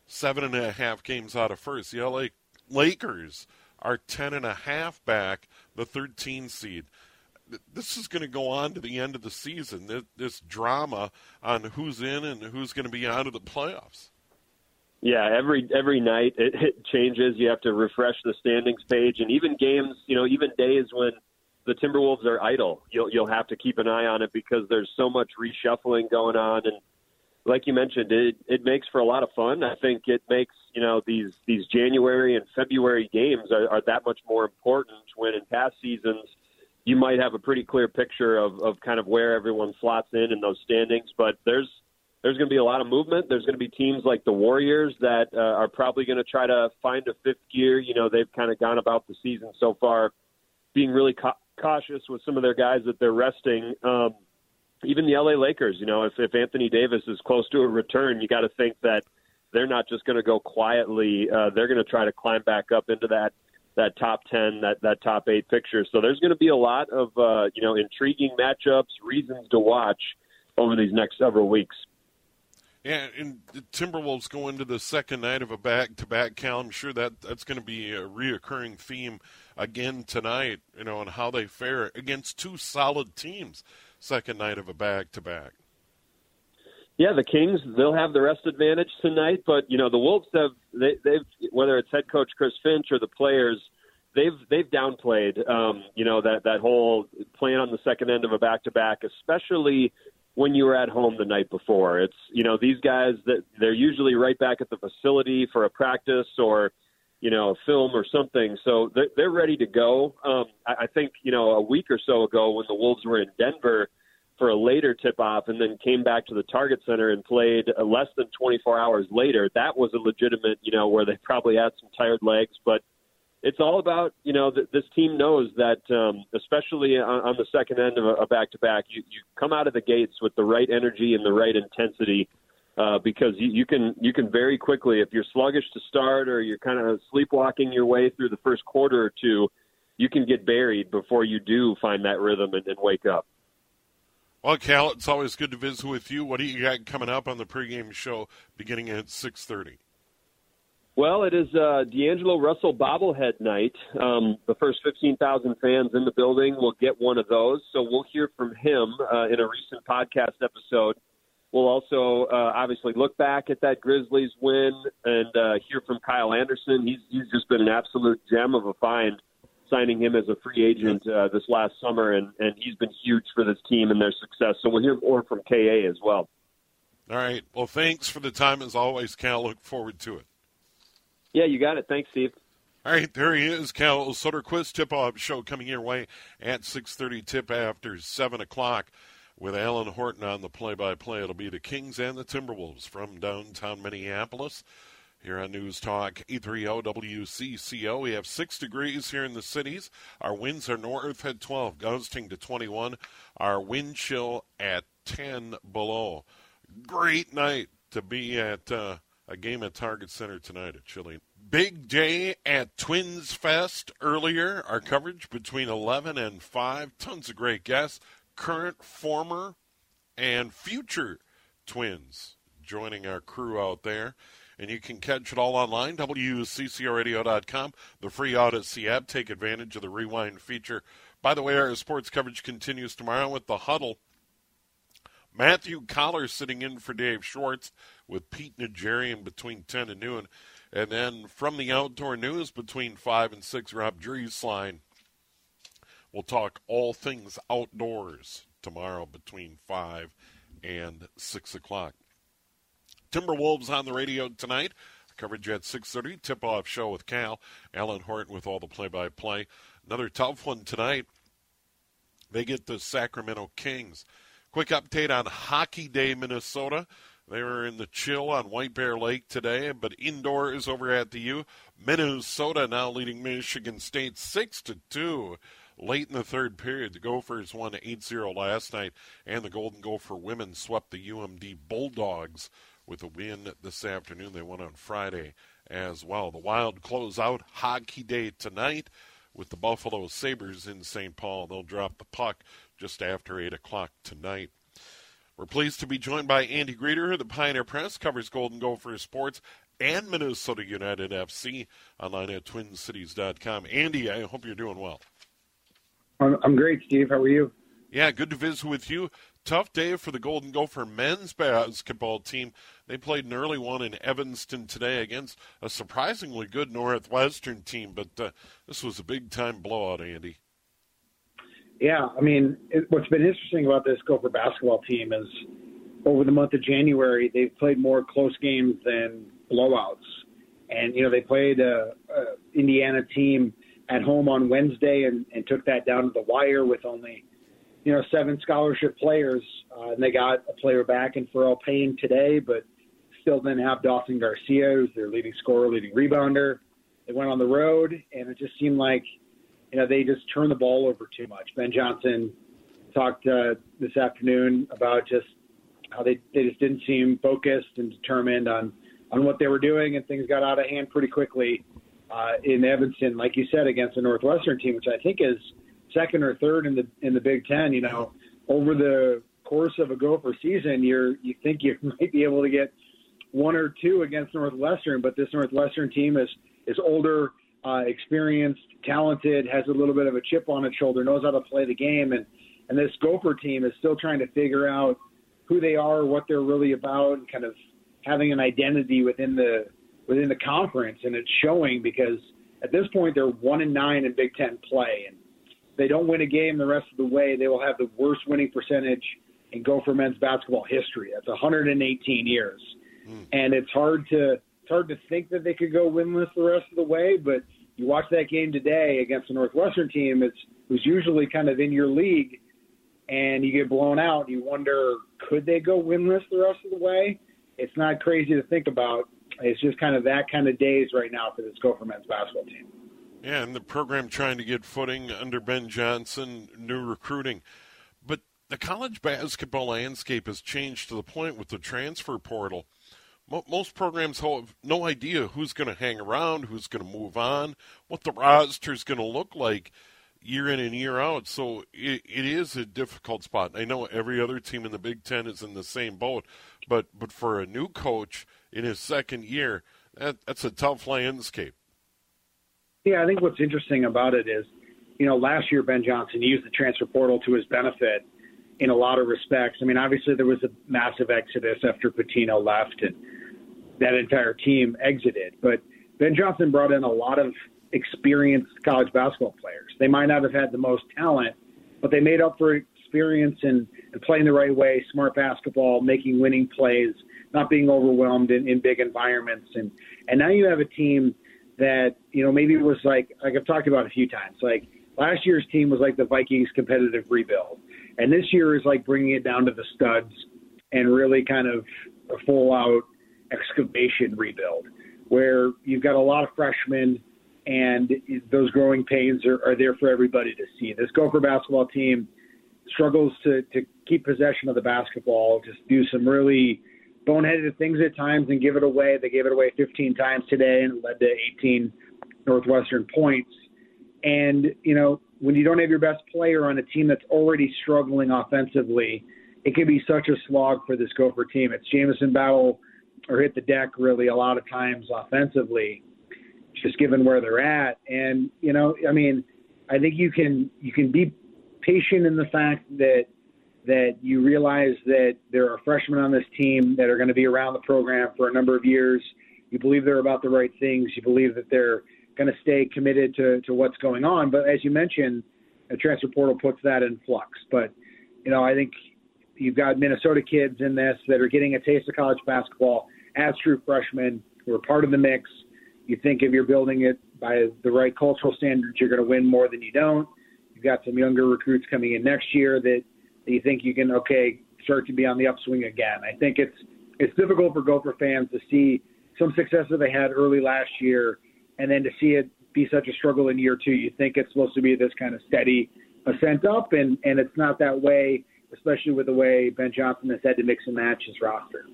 seven and a half games out of first. The LA Lakers are ten and a half back, the 13 seed this is going to go on to the end of the season. This, this drama on who's in and who's going to be out of the playoffs. Yeah, every every night it, it changes. You have to refresh the standings page, and even games, you know, even days when the Timberwolves are idle, you'll you'll have to keep an eye on it because there's so much reshuffling going on, and like you mentioned, it it makes for a lot of fun. I think it makes you know these these January and February games are, are that much more important when in past seasons you might have a pretty clear picture of, of kind of where everyone slots in in those standings. But there's there's going to be a lot of movement. There's going to be teams like the Warriors that uh, are probably going to try to find a fifth gear. You know, they've kind of gone about the season so far being really ca- cautious with some of their guys that they're resting. Um, even the LA Lakers, you know, if, if Anthony Davis is close to a return, you got to think that they're not just going to go quietly. Uh, they're going to try to climb back up into that that top ten, that that top eight picture. So there's going to be a lot of uh, you know intriguing matchups, reasons to watch over these next several weeks. Yeah, and Timberwolves go into the second night of a back-to-back. Cal, I'm sure that that's going to be a reoccurring theme again tonight. You know, and how they fare against two solid teams. Second night of a back-to-back. Yeah, the Kings they'll have the rest advantage tonight, but you know the Wolves have they, they've whether it's head coach Chris Finch or the players, they've they've downplayed um, you know that that whole playing on the second end of a back to back, especially when you were at home the night before. It's you know these guys that they're usually right back at the facility for a practice or you know a film or something, so they're, they're ready to go. Um, I, I think you know a week or so ago when the Wolves were in Denver for a later tip off and then came back to the Target Center and played less than 24 hours later. That was a legitimate, you know, where they probably had some tired legs, but it's all about you know th- this team knows that um, especially on, on the second end of a back to back, you you come out of the gates with the right energy and the right intensity. Uh, because you, you can you can very quickly if you're sluggish to start or you're kind of sleepwalking your way through the first quarter or two, you can get buried before you do find that rhythm and, and wake up. Well, Cal, it's always good to visit with you. What do you got coming up on the pregame show beginning at six thirty? Well, it is uh, D'Angelo Russell bobblehead night. Um, the first 15,000 fans in the building will get one of those. So we'll hear from him uh, in a recent podcast episode. We'll also uh, obviously look back at that Grizzlies win and uh, hear from Kyle Anderson. He's he's just been an absolute gem of a find, signing him as a free agent uh, this last summer, and and he's been huge for this team and their success. So we'll hear more from KA as well. All right. Well, thanks for the time as always, Cal. Look forward to it. Yeah, you got it. Thanks, Steve. All right, there he is, Cal Soderquist tip-off show coming your way at 6.30 tip after 7 o'clock with Alan Horton on the play-by-play. It'll be the Kings and the Timberwolves from downtown Minneapolis here on News Talk 830 WCCO. We have 6 degrees here in the cities. Our winds are north at 12, gusting to 21. Our wind chill at 10 below. Great night to be at... Uh, a game at Target Center tonight at Chile. Big day at Twins Fest earlier. Our coverage between 11 and 5. Tons of great guests. Current, former, and future Twins joining our crew out there. And you can catch it all online, WCCORadio.com, the free Audacy app. Take advantage of the rewind feature. By the way, our sports coverage continues tomorrow with the huddle. Matthew Coller sitting in for Dave Schwartz with Pete Najarian between 10 and noon. And then from the outdoor news between 5 and 6, Rob Drieslein will talk all things outdoors tomorrow between 5 and 6 o'clock. Timberwolves on the radio tonight. Coverage at 6.30. Tip-off show with Cal. Alan Horton with all the play-by-play. Another tough one tonight. They get the Sacramento Kings. Quick update on Hockey Day, Minnesota. They were in the chill on White Bear Lake today, but indoors over at the U. Minnesota now leading Michigan State 6 to 2 late in the third period. The Gophers won 8-0 last night, and the Golden Gopher women swept the UMD Bulldogs with a win this afternoon. They won on Friday as well. The Wild close out Hockey Day tonight with the Buffalo Sabres in St. Paul. They'll drop the puck just after 8 o'clock tonight. We're pleased to be joined by Andy Greder. The Pioneer Press covers Golden Gopher sports and Minnesota United FC online at twincities.com. Andy, I hope you're doing well. I'm great, Steve. How are you? Yeah, good to visit with you. Tough day for the Golden Gopher men's basketball team. They played an early one in Evanston today against a surprisingly good Northwestern team, but uh, this was a big time blowout, Andy. Yeah, I mean, it, what's been interesting about this Gopher basketball team is over the month of January, they've played more close games than blowouts. And, you know, they played a, Indiana team at home on Wednesday and, and took that down to the wire with only you know, seven scholarship players, uh, and they got a player back in Pharrell Payne today, but still didn't have Dawson Garcia, who's their leading scorer, leading rebounder. They went on the road, and it just seemed like, you know, they just turned the ball over too much. Ben Johnson talked uh, this afternoon about just how they, they just didn't seem focused and determined on, on what they were doing, and things got out of hand pretty quickly uh, in Evanston, like you said, against the Northwestern team, which I think is second or third in the in the Big Ten. You know, over the course of a Gopher season, you're you think you *laughs* might be able to get one or two against Northwestern, but this Northwestern team is is older, uh, experienced, talented, has a little bit of a chip on its shoulder, knows how to play the game, and and this Gopher team is still trying to figure out who they are, what they're really about, and kind of having an identity within the within the conference, and it's showing because at this point they're one and nine in Big Ten play, and they don't win a game the rest of the way, they will have the worst winning percentage in Gopher men's basketball history. That's 118 years, mm. and it's hard to it's hard to think that they could go winless the rest of the way. But you watch that game today against the Northwestern team, it's who's usually kind of in your league, and you get blown out. You wonder could they go winless the rest of the way? It's not crazy to think about. It's just kind of that kind of days right now for this Gopher men's basketball team. Yeah, and the program trying to get footing under Ben Johnson, new recruiting. But the college basketball landscape has changed to the point with the transfer portal. Most programs have no idea who's going to hang around, who's going to move on, what the roster is going to look like year in and year out. So it, it is a difficult spot. I know every other team in the Big Ten is in the same boat, but but for a new coach in his second year, that, that's a tough landscape. Yeah, I think what's interesting about it is, you know, last year Ben Johnson used the transfer portal to his benefit in a lot of respects. I mean, obviously there was a massive exodus after Pitino left and that entire team exited, but Ben Johnson brought in a lot of experienced college basketball players. They might not have had the most talent, but they made up for experience and, and playing the right way, smart basketball, making winning plays, not being overwhelmed in, in big environments. And, and now you have a team that you know maybe it was like like I've talked about a few times. Like last year's team was like the Vikings competitive rebuild, and this year is like bringing it down to the studs and really kind of a full out excavation rebuild, where you've got a lot of freshmen and those growing pains are, are there for everybody to see. This Gopher basketball team struggles to to keep possession of the basketball, just do some really boneheaded things at times and give it away. They gave it away 15 times today and it led to 18 Northwestern points. And, you know, when you don't have your best player on a team that's already struggling offensively, it can be such a slog for this Gopher team. It's Jamison Battle or hit the deck really a lot of times offensively, just given where they're at. And, you know, I mean, I think you can you can be patient in the fact that that you realize that there are freshmen on this team that are going to be around the program for a number of years. You believe they're about the right things. You believe that they're going to stay committed to, to what's going on. But as you mentioned, the transfer portal puts that in flux. But, you know, I think you've got Minnesota kids in this that are getting a taste of college basketball as true freshmen who are part of the mix. You think if you're building it by the right cultural standards, you're going to win more than you don't. You've got some younger recruits coming in next year that you think you can okay start to be on the upswing again. I think it's it's difficult for Gopher fans to see some success that they had early last year, and then to see it be such a struggle in year two. You think it's supposed to be this kind of steady ascent up, and and it's not that way, especially with the way Ben Johnson has had to mix and match his roster.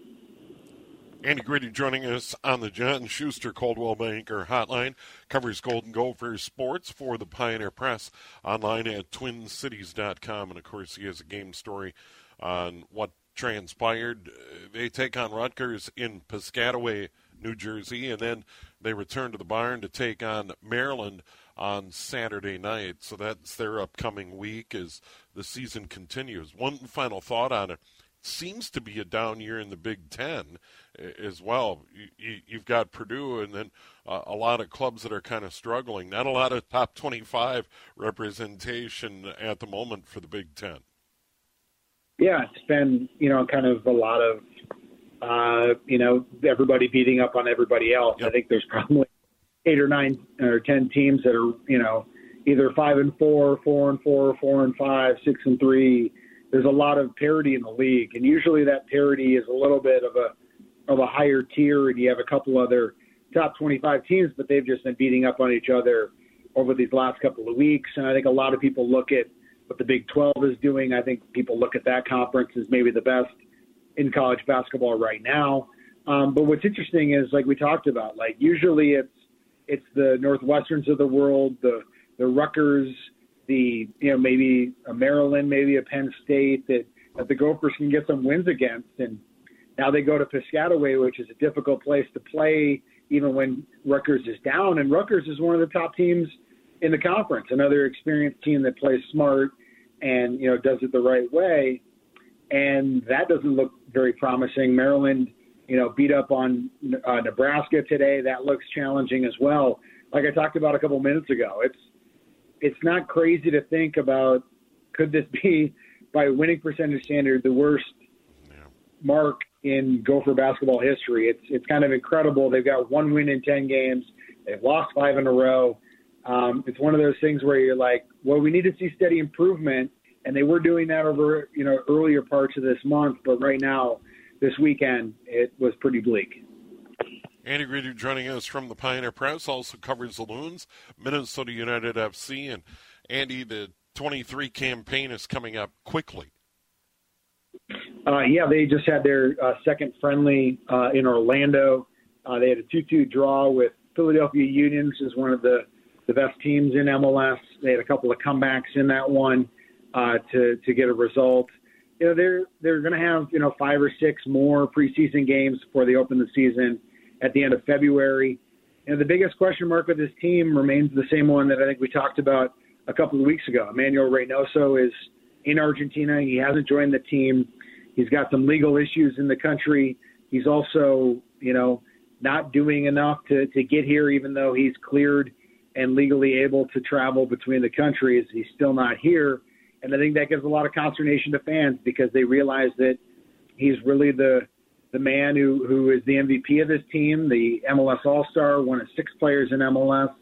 Andy Greder joining us on the John Schuster Coldwell Banker Hotline. Covers Golden Gophers sports for the Pioneer Press online at twincities.com. And of course, he has a game story on what transpired. They take on Rutgers in Piscataway, New Jersey, and then they return to the barn to take on Maryland on Saturday night. So that's their upcoming week as the season continues. One final thought on it seems to be a down year in the Big Ten as well. You, have got Purdue and then uh, a lot of clubs that are kind of struggling. Not a lot of top 25 representation at the moment for the Big Ten. Yeah, it's been, you know, kind of a lot of, uh, you know, everybody beating up on everybody else. Yep. I think there's probably eight or nine or 10 teams that are, you know, either five and four, four and four, four and five, six and three. There's a lot of parity in the league, and usually that parity is a little bit of a of a higher tier, and you have a couple other top 25 teams, but they've just been beating up on each other over these last couple of weeks. And I think a lot of people look at what the Big 12 is doing. I think people look at that conference as maybe the best in college basketball right now. Um, but what's interesting is, like we talked about, like usually it's it's the Northwesterns of the world, the the Rutgers, the you know maybe a Maryland, maybe a Penn State that that the Gophers can get some wins against, and now they go to Piscataway, which is a difficult place to play, even when Rutgers is down. And Rutgers is one of the top teams in the conference, another experienced team that plays smart and you know does it the right way. And that doesn't look very promising. Maryland you know, beat up on uh, Nebraska today. That looks challenging as well. Like I talked about a couple minutes ago, it's it's not crazy to think about could this be by winning percentage standard the worst yeah. mark in Gopher basketball history. It's it's kind of incredible. They've got one win in ten games. They've lost five in a row. Um, it's one of those things where you're like, well, we need to see steady improvement, and they were doing that over you know earlier parts of this month, but right now this weekend it was pretty bleak. Andy Greder joining us from the Pioneer Press also covers the Loons, Minnesota United FC, and Andy, the 23 campaign is coming up quickly. Uh, yeah, they just had their uh, second friendly uh, in Orlando. Uh, they had a 2-2 draw with Philadelphia Union, which is one of the, the best teams in MLS. They had a couple of comebacks in that one uh, to to get a result you know they're they're going to have you know five or six more preseason games before they open the season at the end of February. And the biggest question mark with this team remains the same one that I think we talked about a couple of weeks ago. Emmanuel Reynoso is in Argentina. He hasn't joined the team. He's got some legal issues in the country. He's also, you know, not doing enough to, to get here, even though he's cleared and legally able to travel between the countries. He's still not here. And I think that gives a lot of consternation to fans because they realize that he's really the the man who, who is the MVP of this team, the MLS All Star, one of six players in MLS,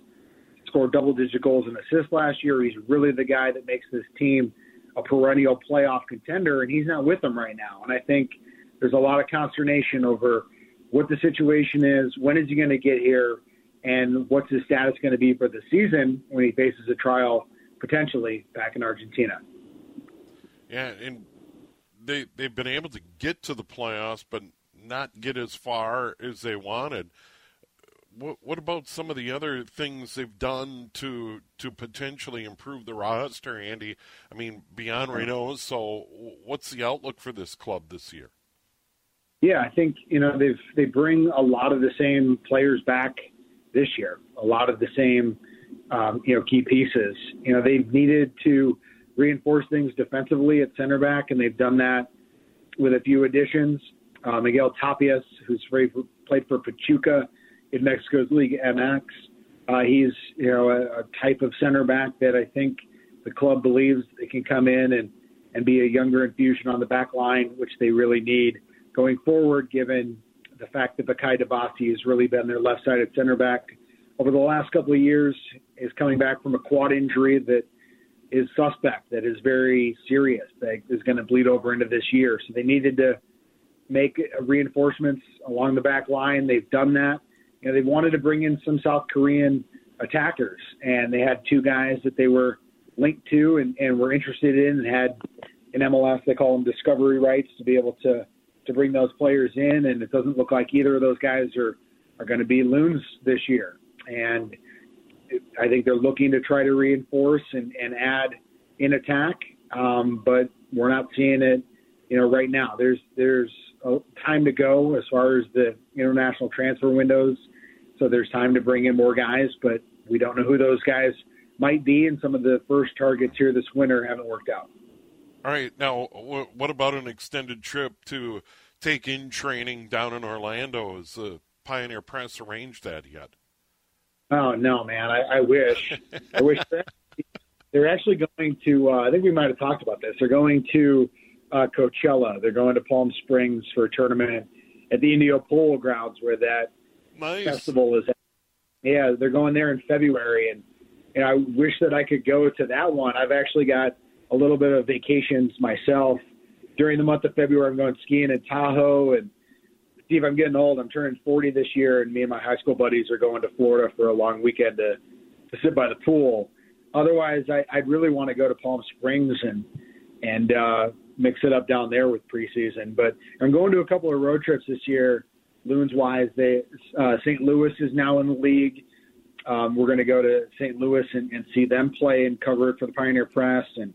scored double digit goals and assists last year. He's really the guy that makes this team a perennial playoff contender, and he's not with them right now. And I think there's a lot of consternation over what the situation is, when is he going to get here, and what's his status going to be for the season when he faces a trial potentially back in Argentina. Yeah, and they they've been able to get to the playoffs, but not get as far as they wanted. What what about some of the other things they've done to to potentially improve the roster, Andy? I mean, beyond Reynoso, so what's the outlook for this club this year? Yeah, I think you know they've they bring a lot of the same players back this year. A lot of the same um, you know, key pieces. You know, they've needed to reinforce things defensively at center back, and they've done that with a few additions. Uh, Miguel Tapias, who's played for Pachuca in Mexico's League MX, uh, he's you know a, a type of center back that I think the club believes they can come in and and be a younger infusion on the back line, which they really need going forward, given the fact that Bakaye Dibassy has really been their left-sided center back over the last couple of years is coming back from a quad injury that is suspect, that is very serious, that is going to bleed over into this year. So they needed to make reinforcements along the back line. They've done that. You know, they wanted to bring in some South Korean attackers, and they had two guys that they were linked to and, and were interested in, and had in MLS they call them discovery rights to be able to to bring those players in. And it doesn't look like either of those guys are are going to be loons this year and I think they're looking to try to reinforce and, and add in attack, um, but we're not seeing it, you know, right now. There's there's time to go as far as the international transfer windows, so there's time to bring in more guys, but we don't know who those guys might be, and some of the first targets here this winter haven't worked out. All right, now what about an extended trip to take in training down in Orlando? Has the Pioneer Press arranged that yet? Oh no, man! I, I wish. *laughs* I wish they're actually going to. Uh, I think we might have talked about this. They're going to uh, Coachella. They're going to Palm Springs for a tournament at the Indio Polo Grounds, where that nice. festival is. Yeah, they're going there in February, and and I wish that I could go to that one. I've actually got a little bit of vacations myself during the month of February. I'm going skiing in Tahoe, and Steve, I'm getting old. I'm turning 40 this year, and me and my high school buddies are going to Florida for a long weekend to to sit by the pool. Otherwise, I, I'd really want to go to Palm Springs and and uh, mix it up down there with preseason. But I'm going to a couple of road trips this year, loons wise. They uh, St. Louis is now in the league. Um, we're going to go to St. Louis and, and see them play and cover it for the Pioneer Press, and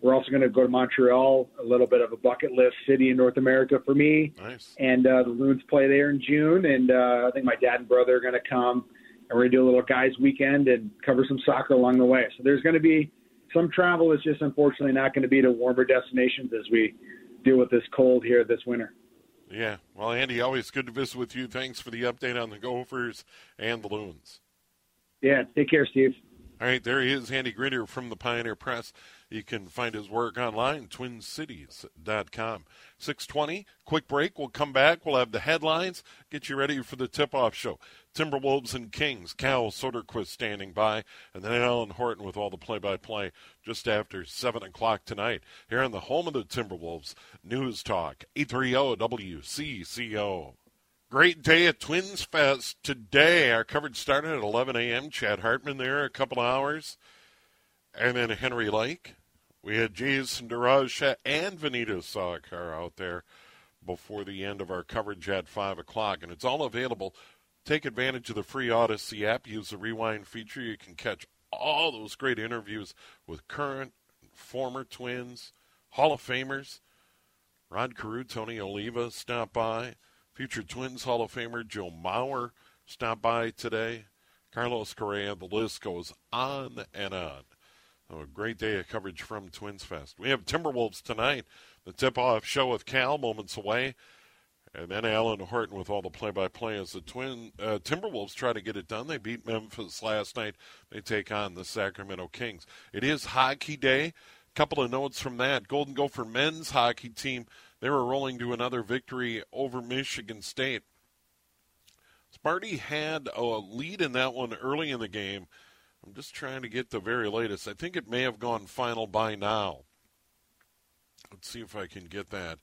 we're also going to go to Montreal, a little bit of a bucket list city in North America for me. Nice. And uh, the Loons play there in June, and uh, I think my dad and brother are going to come, and we're going to do a little guys' weekend and cover some soccer along the way. So there's going to be some travel. is just unfortunately not going to be to warmer destinations as we deal with this cold here this winter. Yeah. Well, Andy, always good to visit with you. Thanks for the update on the Gophers and the Loons. Yeah. Take care, Steve. All right, there he is, Andy Greder from the Pioneer Press. You can find his work online, twincities.com. 620, quick break. We'll come back. We'll have the headlines, get you ready for the tip-off show. Timberwolves and Kings, Cal Soderquist standing by, and then Alan Horton with all the play-by-play just after 7 o'clock tonight. Here on the home of the Timberwolves, News Talk, 830 WCCO. Great day at Twins Fest today. Our coverage started at 11 a.m. Chad Hartman there a couple hours. And then Henry Lake. We had Jason DeRusha and Vineeta Sawkar out there before the end of our coverage at 5 o'clock. And it's all available. Take advantage of the free Audacy app. Use the rewind feature. You can catch all those great interviews with current, former Twins, Hall of Famers. Rod Carew, Tony Oliva stop by. Future Twins Hall of Famer Joe Mauer stopped by today. Carlos Correa, the list goes on and on. A great day of coverage from Twins Fest. We have Timberwolves tonight, the tip off show with Cal moments away. And then Alan Horton with all the play by play as the Twin uh, Timberwolves try to get it done. They beat Memphis last night. They take on the Sacramento Kings. It is hockey day. A Couple of notes from that. Golden Gopher men's hockey team they were rolling to another victory over Michigan State. Sparty had a lead in that one early in the game. I'm just trying to get the very latest. I think it may have gone final by now. Let's see if I can get that.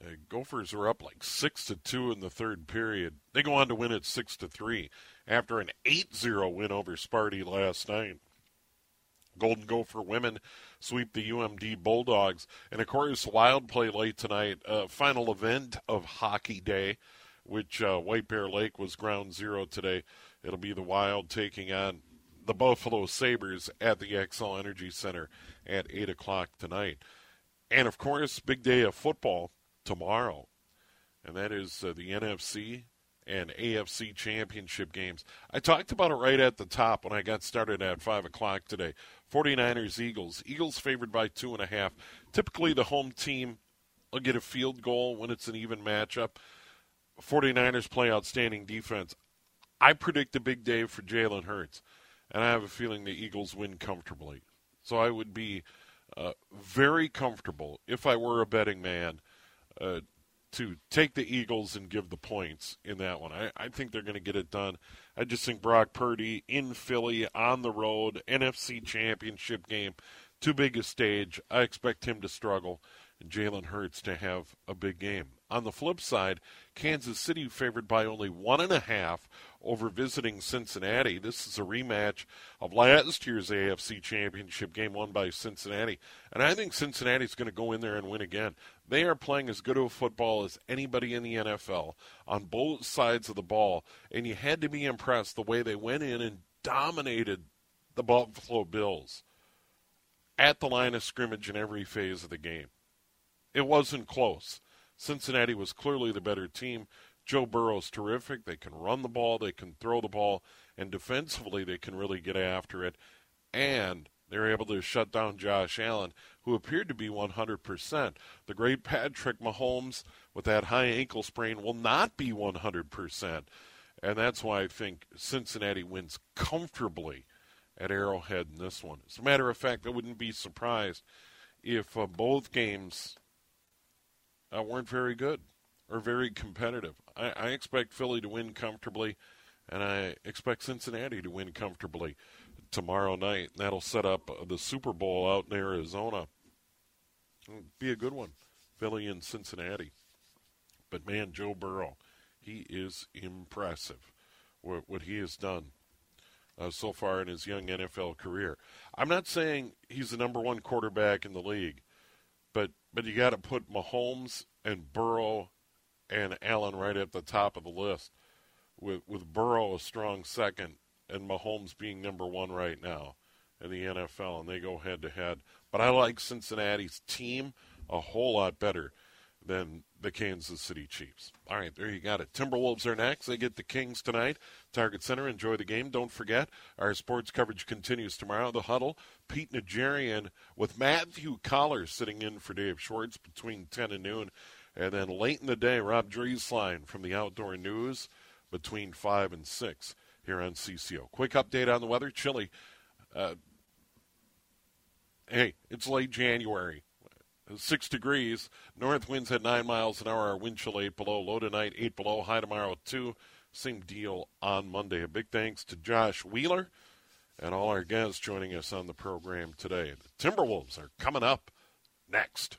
Uh, Gophers are up like six to two in the third period. They go on to win it six to three after an 8-0 win over Sparty last night. Golden Gopher women sweep the UMD Bulldogs. And of course, Wild play late tonight, uh, final event of Hockey Day, which uh, White Bear Lake was ground zero today. It'll be the Wild taking on the Buffalo Sabres at the Xcel Energy Center at 8 o'clock tonight. And of course, big day of football tomorrow. And that is uh, the NFC and AFC championship games. I talked about it right at the top when I got started at 5 o'clock today. 49ers Eagles. Eagles favored by two and a half. Typically, the home team will get a field goal when it's an even matchup. 49ers play outstanding defense. I predict a big day for Jalen Hurts, and I have a feeling the Eagles win comfortably. So I would be uh, very comfortable if I were a betting man uh, to take the Eagles and give the points in that one. I, I think they're going to get it done. I just think Brock Purdy in Philly on the road, NFC championship game, too big a stage. I expect him to struggle and Jalen Hurts to have a big game. On the flip side, Kansas City favored by only one and a half over visiting Cincinnati. This is a rematch of last year's AFC Championship game won by Cincinnati. And I think Cincinnati's going to go in there and win again. They are playing as good of football as anybody in the NFL on both sides of the ball. And you had to be impressed the way they went in and dominated the Buffalo Bills at the line of scrimmage in every phase of the game. It wasn't close. Cincinnati was clearly the better team. Joe Burrow's terrific. They can run the ball, they can throw the ball, and defensively they can really get after it. And they're able to shut down Josh Allen, who appeared to be 100%. The great Patrick Mahomes, with that high ankle sprain, will not be 100%. And that's why I think Cincinnati wins comfortably at Arrowhead in this one. As a matter of fact, I wouldn't be surprised if uh, both games uh, weren't very good or very competitive. I, I expect Philly to win comfortably, and I expect Cincinnati to win comfortably. tomorrow night. That'll set up the Super Bowl out in Arizona. It'll be a good one. Philly and Cincinnati. But man, Joe Burrow, he is impressive what, what he has done uh, so far in his young NFL career. I'm not saying he's the number one quarterback in the league, but but you got to put Mahomes and Burrow and Allen right at the top of the list, with with Burrow a strong second and Mahomes being number one right now in the NFL, and they go head to head. But I like Cincinnati's team a whole lot better than the Kansas City Chiefs. All right, there you got it. Timberwolves are next. They get the Kings tonight. Target Center. Enjoy the game. Don't forget, our sports coverage continues tomorrow. The Huddle, Pete Najarian with Matthew Coller sitting in for Dave Schwartz between 10 and noon. And then late in the day, Rob Drieslein from the Outdoor News between 5 and 6 here on CCO. Quick update on the weather. Chilly. Uh, hey, it's late January. Six degrees. North winds at nine miles an hour. Wind chill eight below. Low tonight, eight below. High tomorrow, two. Same deal on Monday. A big thanks to Josh Wheeler and all our guests joining us on the program today. The Timberwolves are coming up next.